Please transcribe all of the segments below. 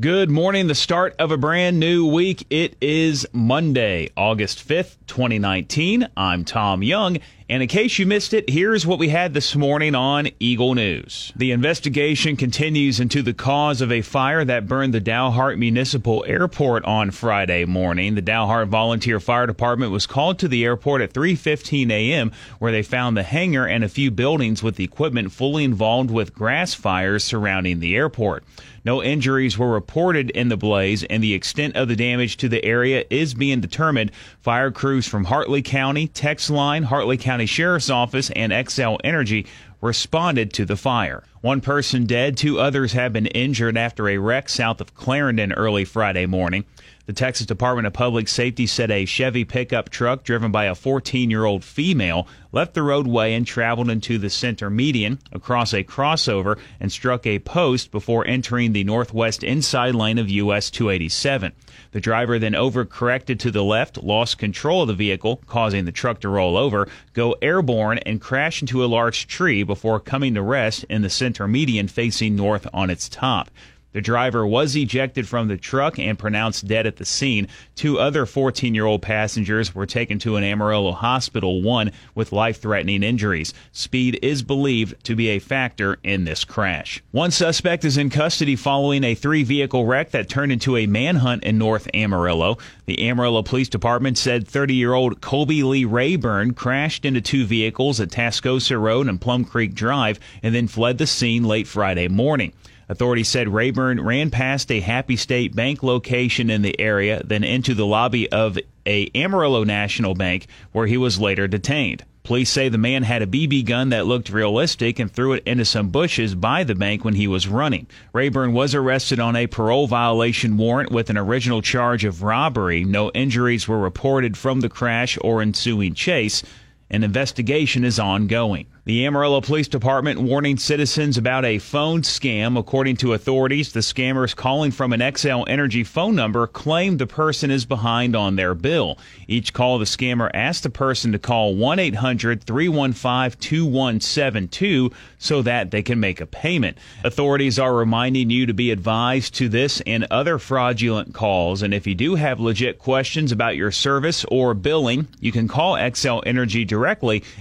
Good morning, the start of a brand new week. It is Monday, August 5th, 2019. I'm Tom Young, and in case you missed it, here's what we had this morning on Eagle News. The investigation continues into the cause of a fire that burned the Dalhart Municipal Airport on Friday morning. The Dalhart Volunteer Fire Department was called to the airport at 3:15 a.m. where they found the hangar and a few buildings with equipment fully involved with grass fires surrounding the airport. No injuries were reported in the blaze, and the extent of the damage to the area is being determined. Fire crews from Hartley County, Texline, Hartley County Sheriff's Office, and Xcel Energy responded to the fire. One person dead, two others have been injured after a wreck south of Clarendon early Friday morning. The Texas Department of Public Safety said a Chevy pickup truck driven by a 14 year old female left the roadway and traveled into the center median across a crossover and struck a post before entering the northwest inside lane of US 287. The driver then overcorrected to the left, lost control of the vehicle, causing the truck to roll over, go airborne, and crash into a large tree before coming to rest in the center median facing north on its top. The driver was ejected from the truck and pronounced dead at the scene. Two other 14 year old passengers were taken to an Amarillo hospital, one with life threatening injuries. Speed is believed to be a factor in this crash. One suspect is in custody following a three vehicle wreck that turned into a manhunt in North Amarillo. The Amarillo Police Department said 30 year old Colby Lee Rayburn crashed into two vehicles at Tascosa Road and Plum Creek Drive and then fled the scene late Friday morning. Authorities said Rayburn ran past a Happy State Bank location in the area, then into the lobby of a Amarillo National Bank, where he was later detained. Police say the man had a BB gun that looked realistic and threw it into some bushes by the bank when he was running. Rayburn was arrested on a parole violation warrant with an original charge of robbery. No injuries were reported from the crash or ensuing chase. An investigation is ongoing. The Amarillo Police Department warning citizens about a phone scam. According to authorities, the scammers calling from an Xcel Energy phone number claim the person is behind on their bill. Each call, the scammer asks the person to call 1 800 315 2172 so that they can make a payment. Authorities are reminding you to be advised to this and other fraudulent calls. And if you do have legit questions about your service or billing, you can call Xcel Energy directly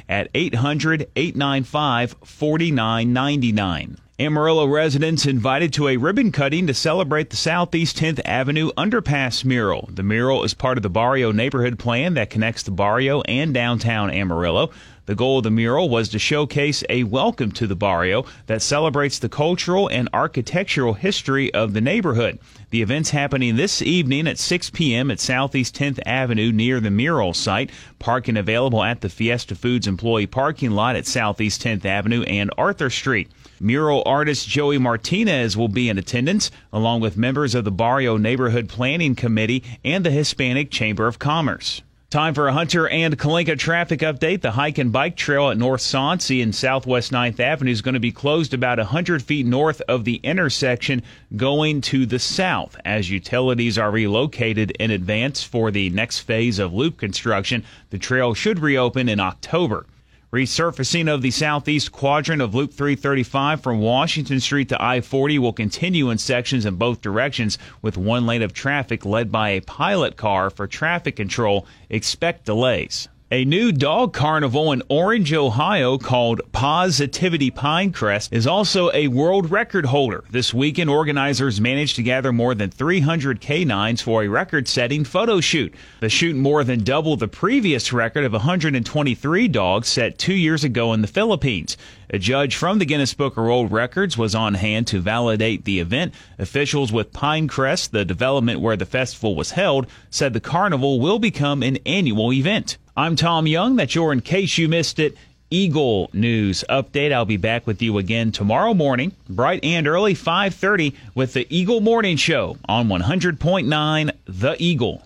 at 800 800 895 4999. Amarillo residents invited to a ribbon cutting to celebrate the Southeast 10th Avenue Underpass mural. The mural is part of the Barrio neighborhood plan that connects the Barrio and downtown Amarillo. The goal of the mural was to showcase a welcome to the barrio that celebrates the cultural and architectural history of the neighborhood. The event's happening this evening at 6 p.m. at Southeast 10th Avenue near the mural site. Parking available at the Fiesta Foods employee parking lot at Southeast 10th Avenue and Arthur Street. Mural artist Joey Martinez will be in attendance, along with members of the Barrio Neighborhood Planning Committee and the Hispanic Chamber of Commerce. Time for a Hunter and Kalinka traffic update. The hike and bike trail at North Soncy and Southwest 9th Avenue is going to be closed about 100 feet north of the intersection going to the south as utilities are relocated in advance for the next phase of loop construction. The trail should reopen in October. Resurfacing of the southeast quadrant of Loop 335 from Washington Street to I 40 will continue in sections in both directions with one lane of traffic led by a pilot car for traffic control. Expect delays. A new dog carnival in Orange, Ohio called Positivity Pinecrest is also a world record holder. This weekend, organizers managed to gather more than 300 canines for a record setting photo shoot. The shoot more than doubled the previous record of 123 dogs set two years ago in the Philippines. A judge from the Guinness Book of World Records was on hand to validate the event. Officials with Pinecrest, the development where the festival was held, said the carnival will become an annual event. I'm Tom Young. That's your In Case You Missed It Eagle News update. I'll be back with you again tomorrow morning, bright and early, 5:30 with the Eagle Morning Show on 100.9 The Eagle.